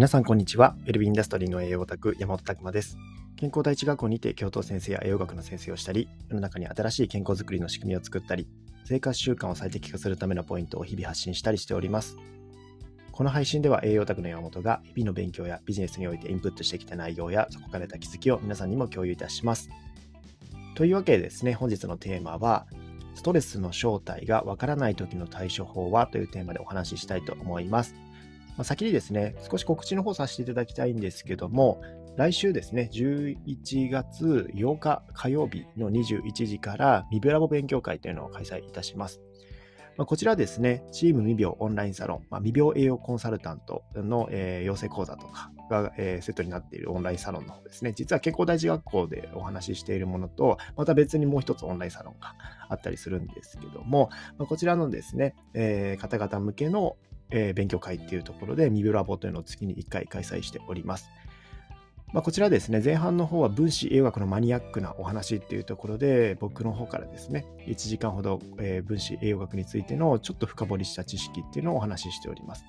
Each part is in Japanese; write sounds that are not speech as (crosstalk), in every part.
皆さんこんにちは。ウェルビーインダストリーの栄養オタク山本拓馬です。健康第一学校にて教頭先生や栄養学の先生をしたり、世の中に新しい健康づくりの仕組みを作ったり、生活習慣を最適化するためのポイントを日々発信したりしております。この配信では栄養オタクの山本が日々の勉強やビジネスにおいてインプットしてきた内容やそこから得た気づきを皆さんにも共有いたします。というわけでですね、本日のテーマは、ストレスの正体がわからない時の対処法はというテーマでお話ししたいと思います。まあ、先にですね、少し告知の方させていただきたいんですけども、来週ですね、11月8日火曜日の21時からミビラボ勉強会というのを開催いたします。まあ、こちらですね、チーム未病オンラインサロン、まあ、未病栄養コンサルタントの、えー、養成講座とかが、えー、セットになっているオンラインサロンの方ですね、実は健康第一学校でお話ししているものと、また別にもう一つオンラインサロンがあったりするんですけども、まあ、こちらのですね、えー、方々向けのえー、勉強会っていうところで、ミブラボというのを月に1回開催しております。まあ、こちらですね、前半の方は分子栄養学のマニアックなお話っていうところで、僕の方からですね、1時間ほど、えー、分子栄養学についてのちょっと深掘りした知識っていうのをお話ししております。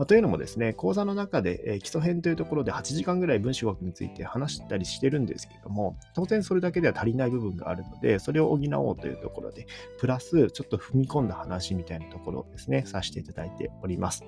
まあ、というのもですね、講座の中で、えー、基礎編というところで8時間ぐらい文章学について話したりしてるんですけども、当然それだけでは足りない部分があるので、それを補おうというところで、プラスちょっと踏み込んだ話みたいなところをですね、させていただいております。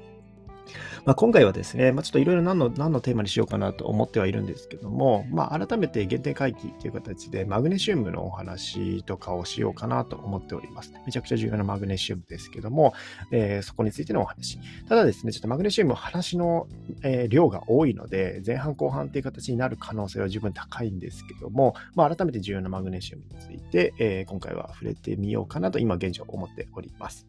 まあ、今回はですね、まあ、ちょっといろいろ何の何のテーマにしようかなと思ってはいるんですけども、まあ、改めて原点回帰という形でマグネシウムのお話とかをしようかなと思っております。めちゃくちゃ重要なマグネシウムですけども、えー、そこについてのお話。ただですね、ちょっとマグネシウム話の、えー、量が多いので、前半後半という形になる可能性は十分高いんですけども、まあ、改めて重要なマグネシウムについて、えー、今回は触れてみようかなと今現状思っております。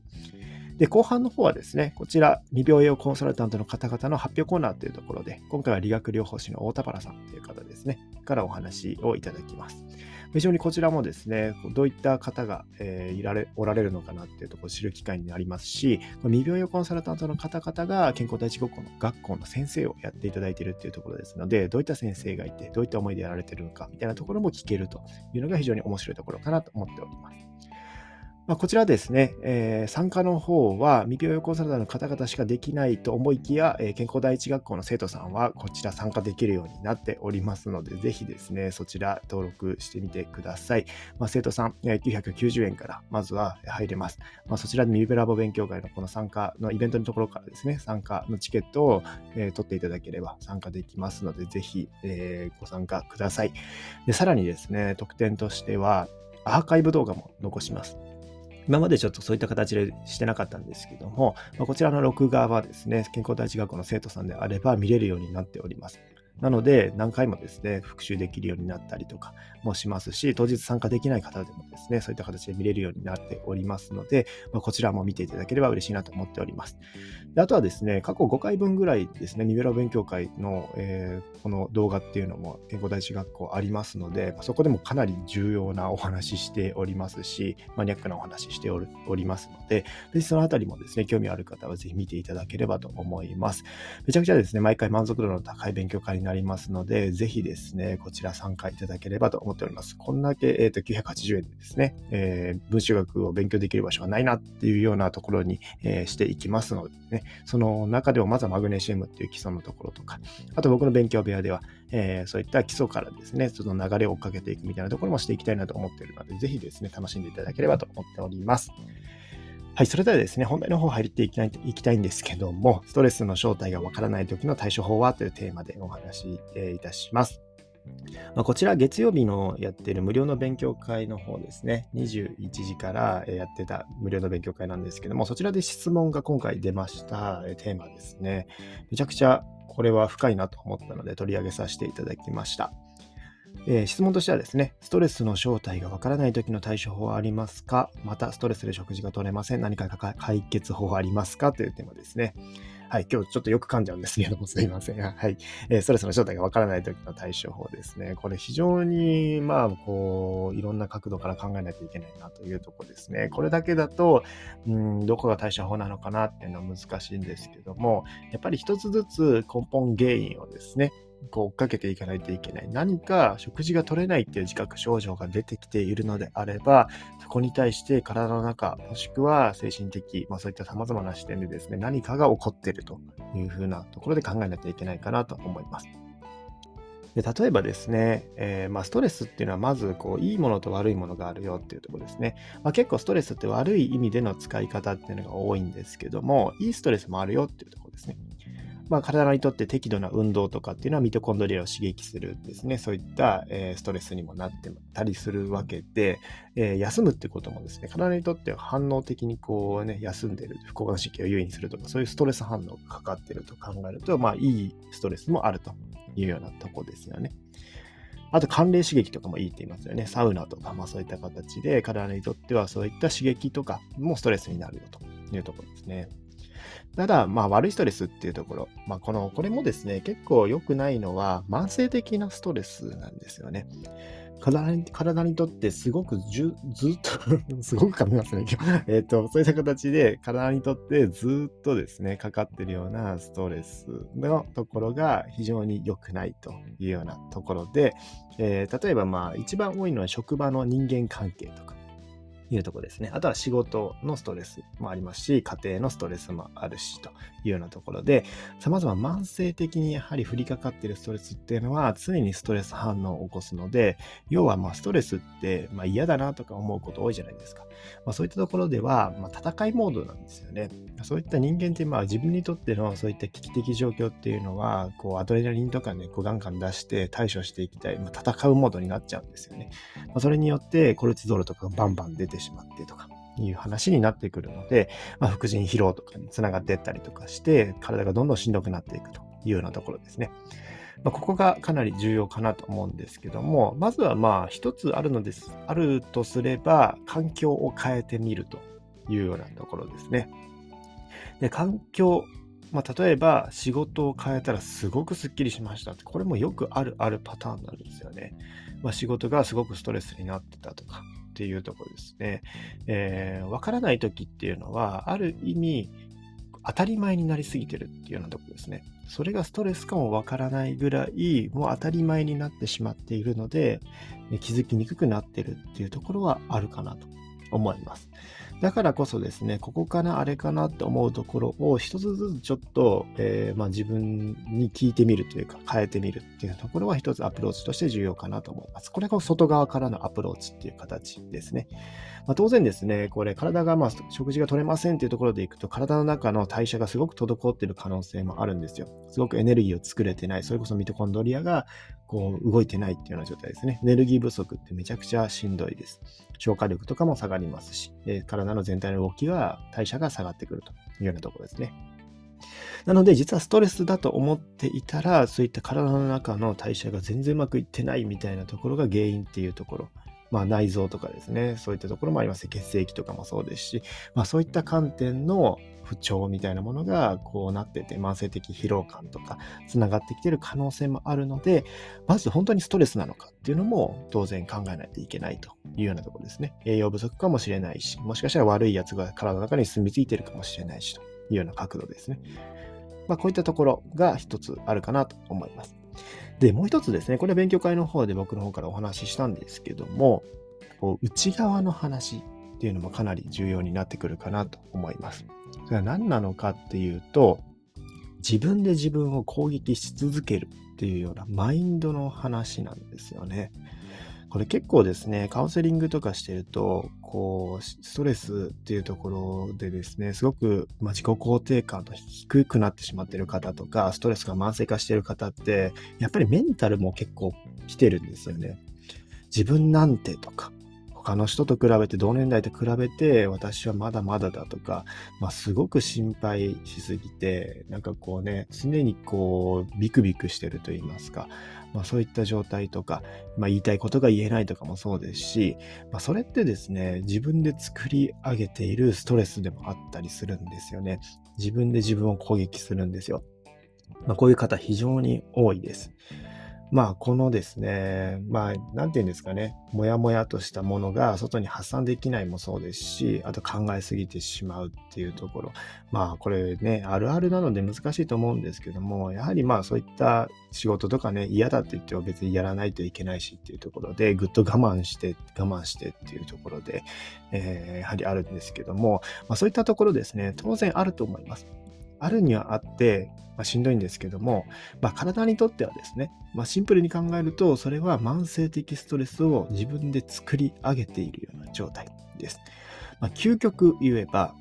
で、後半の方はですね、こちら、未病栄養コンサルタントの方々の発表コーナーというところで、今回は理学療法士の大田原さんという方ですね、からお話をいただきます。非常にこちらもですね、どういった方が、えー、いられおられるのかなっていうところを知る機会になりますし、未病用コンサルタントの方々が健康第一学校の学校の先生をやっていただいているっていうところですので、どういった先生がいて、どういった思いでやられているのかみたいなところも聞けるというのが非常に面白いところかなと思っております。まあ、こちらですね、えー、参加の方は未病予コンサルタントの方々しかできないと思いきや、えー、健康第一学校の生徒さんはこちら参加できるようになっておりますので、ぜひですね、そちら登録してみてください。まあ、生徒さん、えー、990円からまずは入れます。まあ、そちらでミビラボ勉強会のこの参加のイベントのところからですね、参加のチケットを、えー、取っていただければ参加できますので、ぜひ、えー、ご参加ください。で、さらにですね、特典としては、アーカイブ動画も残します。今までちょっとそういった形でしてなかったんですけども、ま、こちらの録画はですね、健康第一学校の生徒さんであれば見れるようになっております。なので、何回もですね、復習できるようになったりとかもしますし、当日参加できない方でもですね、そういった形で見れるようになっておりますので、まあ、こちらも見ていただければ嬉しいなと思っております。であとはですね、過去5回分ぐらいですね、ニベラ勉強会の、えー、この動画っていうのも健康第一学校ありますので、そこでもかなり重要なお話しておりますし、マニアックなお話ししておりますので、ぜひそのあたりもですね、興味ある方はぜひ見ていただければと思います。めちゃくちゃですね、毎回満足度の高い勉強会になりますので、ぜひですね、こちら参加いただければと思っております。こんだけ、えーと、980円でですね、えー、文章学を勉強できる場所はないなっていうようなところに、えー、していきますのでね、その中でもまずはマグネシウムっていう基礎のところとか、あと僕の勉強部屋では、えー、そういった基礎からですね、その流れを追っかけていくみたいなところもしていきたいなと思っているので、ぜひですね、楽しんでいただければと思っております。はい、それではですね、本題の方入っていきたいいきたいんですけども、ストレスの正体がわからない時の対処法はというテーマでお話し、いたします。まあ、こちら月曜日のやってる無料の勉強会の方ですね、21時からやってた無料の勉強会なんですけども、そちらで質問が今回出ましたテーマですね。めちゃくちゃこれは深いなと思ったので取り上げさせていただきました。えー、質問としてはですね、ストレスの正体がわからない時の対処法はありますか？また、ストレスで食事が取れません。何か解決法はありますか？というテーマですね。はい、今日ちょっとよく噛んじゃうんですけども、すいません。はい。えー、ストレスの正体がわからない時の対処法ですね。これ非常に、まあ、こう、いろんな角度から考えないといけないなというところですね。これだけだと、うん、どこが対処法なのかなっていうのは難しいんですけども、やっぱり一つずつ根本原因をですね、こう追っかけていかないといけない。何か食事が取れないっていう自覚症状が出てきているのであれば、そこに対して体の中、もしくは精神的、まあそういった様々な視点でですね、何かが起こっているというふうなところで考えなきゃいけないかなと思います。で例えばですね、えー、まあ、ストレスっていうのはまずこういいものと悪いものがあるよっていうところですね。まあ、結構ストレスって悪い意味での使い方っていうのが多いんですけども、いいストレスもあるよっていうところですね。まあ、体にとって適度な運動とかっていうのはミトコンドリアを刺激するですね、そういった、え、ストレスにもなってたりするわけで、え、休むってこともですね、体にとっては反応的にこうね、休んでる、副交感神経を優位にするとか、そういうストレス反応がかかってると考えると、まあいいストレスもあるというようなとこですよね。あと、寒冷刺激とかもいいって言いますよね。サウナとか、まあそういった形で、体にとってはそういった刺激とかもストレスになるよというところですね。ただ、まあ、悪いストレスっていうところ、まあ、この、これもですね、結構良くないのは、慢性的なストレスなんですよね。体に体にとってすごくじゅずっと (laughs) すごく噛みますね、今日。えっ、と、そういった形で体にとってずっとですね、かかってるようなストレスのところが非常に良くないというようなところで、えー、例えばまあ一番多いのは職場の人間関係とか、いうとこですね。あとは仕事のストレスもありますし、家庭のストレスもあるし、というようなところで、様々慢性的にやはり降りかかっているストレスっていうのは常にストレス反応を起こすので、要はまストレスってま嫌だなとか思うこと多いじゃないですか。まあ、そういったところでは、ま、戦いモードなんですよね。そういった人間ってまあ自分にとってのそういった危機的状況っていうのは、こうアドレナリンとかね、こうガンガン出して対処していきたい、まあ、戦うモードになっちゃうんですよね。まあ、それによってコルチゾールとかバンバン出てしまってとか、いう話になってくるので、まあ、副腎疲労とかにつながっていったりとかして、体がどんどんしんどくなっていくというようなところですね。まあ、ここがかなり重要かなと思うんですけども、まずはまあ一つあるのです。あるとすれば、環境を変えてみるというようなところですね。で、環境、まあ、例えば仕事を変えたらすごくスッキリしましたって、これもよくあるあるパターンなんですよね。まあ、仕事がすごくストレスになってたとかっていうところですね。えー、わからない時っていうのは、ある意味、当たり前になりすぎてるっていうようなところですね。それがストレスかもわからないぐらい、もう当たり前になってしまっているので、気づきにくくなってるっていうところはあるかなと思います。だからこそですね、ここかな、あれかなって思うところを一つずつちょっと、えー、まあ、自分に聞いてみるというか、変えてみるっていうところは一つアプローチとして重要かなと思います。これが外側からのアプローチっていう形ですね。まあ、当然ですね、これ体がまあ食事が取れませんっていうところでいくと、体の中の代謝がすごく滞っている可能性もあるんですよ。すごくエネルギーを作れてない、それこそミトコンドリアがこう動いてないっていうような状態ですね。エネルギー不足ってめちゃくちゃしんどいです。消化力とかも下がりますし、え体の全体の動きが、代謝が下がってくるというようなところですね。なので、実はストレスだと思っていたら、そういった体の中の代謝が全然うまくいってないみたいなところが原因っていうところ。まあ、内臓とかですね、そういったところもあります。血液とかもそうですし、まあ、そういった観点の不調みたいなものがこうなってて、慢性的疲労感とかつながってきてる可能性もあるので、まず本当にストレスなのかっていうのも当然考えないといけないというようなところですね。栄養不足かもしれないし、もしかしたら悪いやつが体の中に住み着いてるかもしれないしというような角度ですね。まあ、こういったところが一つあるかなと思います。で、もう一つですね、これは勉強会の方で僕の方からお話ししたんですけども、こう内側の話っていうのもかなり重要になってくるかなと思います。それは何なのかっていうと、自分で自分を攻撃し続けるっていうようなマインドの話なんですよね。これ結構ですね、カウンセリングとかしてると、こう、ストレスっていうところでですね、すごく、ま自己肯定感の低くなってしまってる方とか、ストレスが慢性化してる方って、やっぱりメンタルも結構来てるんですよね。自分なんてとか、他の人と比べて、同年代と比べて、私はまだまだだとか、まあ、すごく心配しすぎて、なんかこうね、常にこう、ビクビクしてると言いますか、まあ、そういった状態とか、まあ、言いたいことが言えないとかもそうですし、まあ、それってですね、自分で作り上げているストレスでもあったりするんですよね。自分で自分を攻撃するんですよ。まあ、こういう方非常に多いです。まあ、このですね、まあ、なんて言うんですかね、もやもやとしたものが外に発散できないもそうですし、あと考えすぎてしまうっていうところ。まあ、これね、あるあるなので難しいと思うんですけども、やはりまあ、そういった仕事とかね、嫌だって言っても別にやらないといけないしっていうところで、ぐっと我慢して、我慢してっていうところで、えー、やはりあるんですけども、まあ、そういったところですね、当然あると思います。あるにはあって、まあ、しんどいんですけども、まあ、体にとってはですね、まあ、シンプルに考えると、それは慢性的ストレスを自分で作り上げているような状態です。まあ、究極言えば、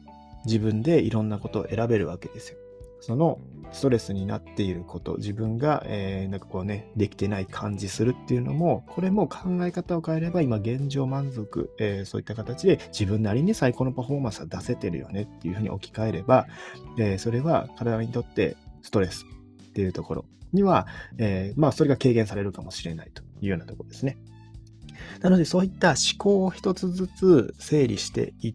自分でいろんなことを選べるわけですよ。そのストレスになっていること、自分が、えー、なんかこうね、できてない感じするっていうのも、これも考え方を変えれば、今現状満足、えー、そういった形で自分なりに最高のパフォーマンスは出せてるよねっていうふうに置き換えれば、えー、それは体にとってストレスっていうところには、えまあ、それが軽減されるかもしれないというようなところですね。なので、そういった思考を一つずつ整理していっ、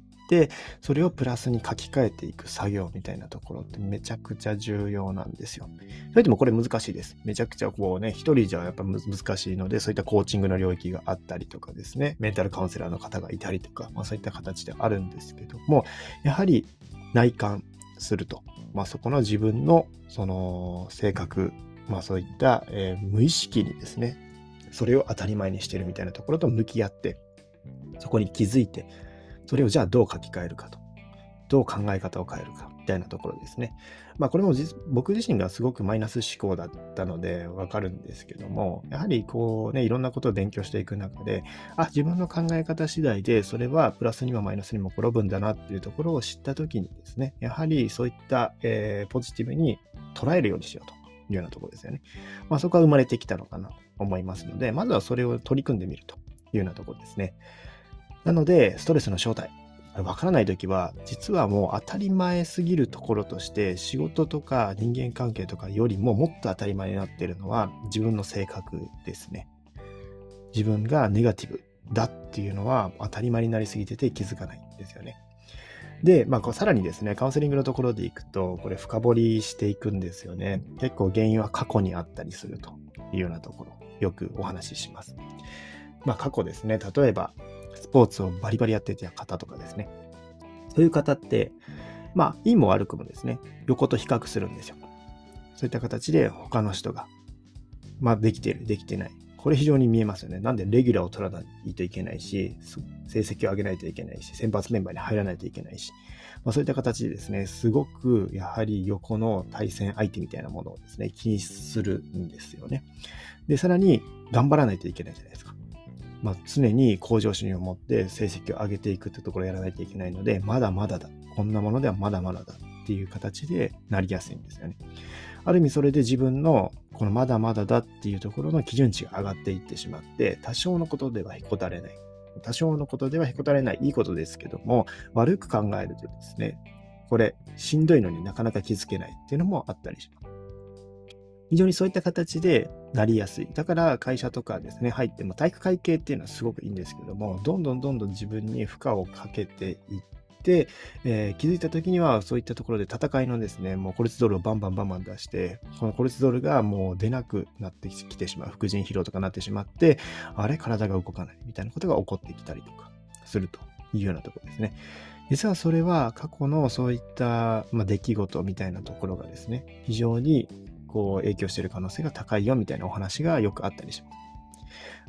それをプラスに書き換えていく作業みたいなところってめちゃくちゃ重要なんですよ。それでもこれ難しいです。めちゃくちゃこうね、一人じゃやっぱ難しいので、そういったコーチングの領域があったりとかですね、メンタルカウンセラーの方がいたりとか、まあそういった形であるんですけども、やはり内観すると、まあそこの自分のその性格、まあそういった、えー、無意識にですね、それを当たり前にしてるみたいなところと向き合って、そこに気づいて、それをじゃあどう書き換えるかと。どう考え方を変えるかみたいなところですね。まあこれも僕自身がすごくマイナス思考だったのでわかるんですけども、やはりこうね、いろんなことを勉強していく中で、あ、自分の考え方次第でそれはプラスにもマイナスにも転ぶんだなっていうところを知ったときにですね、やはりそういった、えー、ポジティブに捉えるようにしようというようなところですよね。まあそこは生まれてきたのかなと思いますので、まずはそれを取り組んでみるというようなところですね。なので、ストレスの正体、わからないときは、実はもう当たり前すぎるところとして、仕事とか人間関係とかよりももっと当たり前になっているのは自分の性格ですね。自分がネガティブだっていうのは当たり前になりすぎてて気づかないんですよね。で、まあ、こうさらにですね、カウンセリングのところでいくと、これ深掘りしていくんですよね。結構原因は過去にあったりするというようなところ、よくお話しします。まあ、過去ですね、例えば、スポーツをバリバリやってた方とかですね。そういう方って、まあ、いいも悪くもですね、横と比較するんですよ。そういった形で他の人が、まあ、できてる、できてない。これ非常に見えますよね。なんでレギュラーを取らないといけないし、成績を上げないといけないし、先発メンバーに入らないといけないし、まあ、そういった形でですね、すごくやはり横の対戦相手みたいなものをですね、気にするんですよね。で、さらに頑張らないといけないじゃないですか。まあ、常に向上心を持って成績を上げていくってところをやらないといけないので、まだまだだ。こんなものではまだまだだっていう形でなりやすいんですよね。ある意味それで自分のこのまだまだだっていうところの基準値が上がっていってしまって、多少のことではへこたれない。多少のことではへこたれない。いいことですけども、悪く考えるとですね、これしんどいのになかなか気づけないっていうのもあったりします。非常にそういった形でなりやすい。だから会社とかですね、入っても体育会系っていうのはすごくいいんですけども、どんどんどんどん自分に負荷をかけていって、えー、気づいた時にはそういったところで戦いのですね、もうコルチゾールをバンバンバンバン出して、このコルチゾールがもう出なくなってきてしまう、副腎疲労とかなってしまって、あれ体が動かないみたいなことが起こってきたりとかするというようなところですね。実はそれは過去のそういった、まあ、出来事みたいなところがですね、非常にこう影響している可能性が高いよみたいなお話がよくあったりします。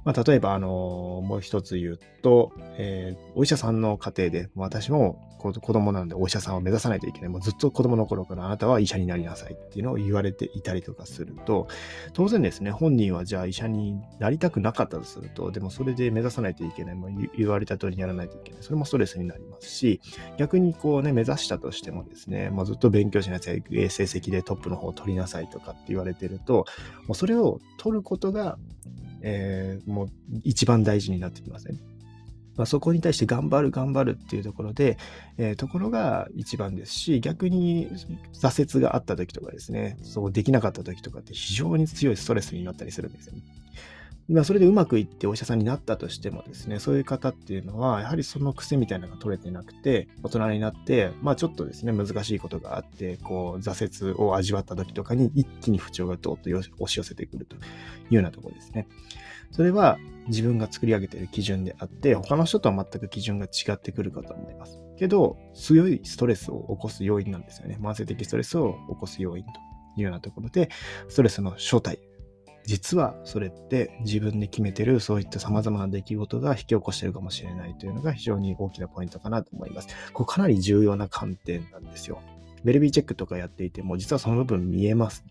まあ、例えば、あの、もう一つ言うと、えー、お医者さんの家庭で、私も子供なのでお医者さんを目指さないといけない。もうずっと子供の頃からあなたは医者になりなさいっていうのを言われていたりとかすると、当然ですね、本人はじゃあ医者になりたくなかったとすると、でもそれで目指さないといけない。もう言われた通りにやらないといけない。それもストレスになりますし、逆にこうね、目指したとしてもですね、もうずっと勉強しなさい。成績でトップの方を取りなさいとかって言われてると、もうそれを取ることがえー、もう一番大事になってきますね。まあ、そこに対して頑張る頑張るっていうところで、えー、ところが一番ですし、逆に挫折があった時とかですね、そうできなかった時とかって非常に強いストレスになったりするんですよね。まあ、それでうまくいってお医者さんになったとしてもですね、そういう方っていうのは、やはりその癖みたいなのが取れてなくて、大人になって、まあちょっとですね、難しいことがあって、こう、挫折を味わった時とかに一気に不調がどっと押し寄せてくるというようなところですね。それは自分が作り上げている基準であって、他の人とは全く基準が違ってくるかと思います。けど、強いストレスを起こす要因なんですよね。慢性的ストレスを起こす要因というようなところで、ストレスの正体実はそれって自分で決めてるそういった様々な出来事が引き起こしてるかもしれないというのが非常に大きなポイントかなと思います。これかなり重要な観点なんですよ。ベルビーチェックとかやっていても実はその部分見えます。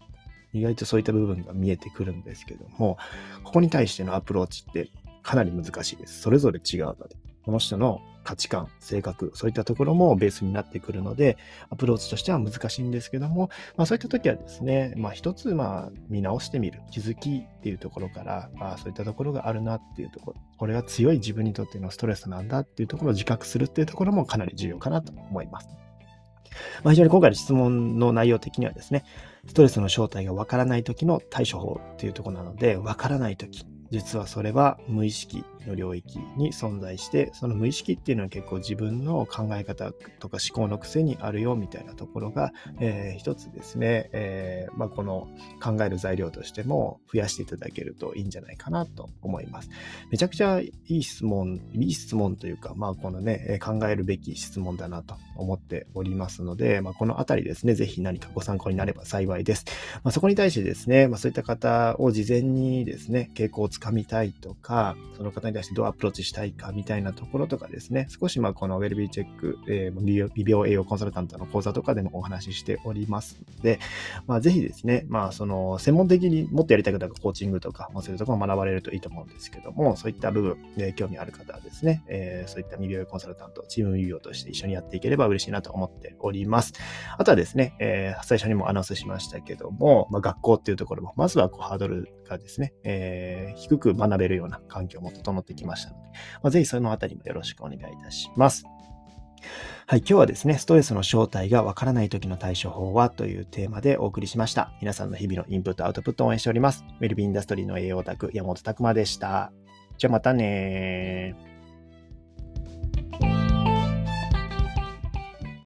意外とそういった部分が見えてくるんですけども、ここに対してのアプローチってかなり難しいです。それぞれ違うので。この人の価値観、性格、そういったところもベースになってくるので、アプローチとしては難しいんですけども、まあそういった時はですね、まあ一つまあ見直してみる、気づきっていうところから、まあそういったところがあるなっていうところ、これが強い自分にとってのストレスなんだっていうところを自覚するっていうところもかなり重要かなと思います。まあ、非常に今回の質問の内容的にはですね、ストレスの正体がわからない時の対処法っていうところなので、わからない時、実はそれは無意識の領域に存在して、その無意識っていうのは結構自分の考え方とか思考の癖にあるよみたいなところが、えー、一つですね、えー、まあ、この考える材料としても増やしていただけるといいんじゃないかなと思います。めちゃくちゃいい質問、いい質問というか、まあ、このね、考えるべき質問だなと思っておりますので、まあ、このあたりですね、ぜひ何かご参考になれば幸いです。まあ、そこに対してですね、まあ、そういった方を事前にですね、傾向をつかみたいとか、その方に対してどうアプローチしたいかみたいなところとかですね、少しまあこのウェルビーチェック、えー、微病栄養コンサルタントの講座とかでもお話ししておりますので、まあぜひですね、まあその専門的にもっとやりたい方がコーチングとか、そういうところを学ばれるといいと思うんですけども、そういった部分で興味ある方はですね、えー、そういった未病コンサルタント、チーム未病として一緒にやっていければ嬉しいなと思っております。あとはですね、えー、最初にもアナウンスしましたけども、まあ、学校っていうところも、まずはこうハードルがですね、えー、低く学べるような環境も整ってきましたので、まあ、ぜひそのあたりもよろしくお願いいたします。はい、今日はですね、ストレスの正体がわからない時の対処法はというテーマでお送りしました。皆さんの日々のインプット、アウトプットを応援しております。ウェルビーインダストリーの栄養オタク、山本拓馬でした。じゃあまたね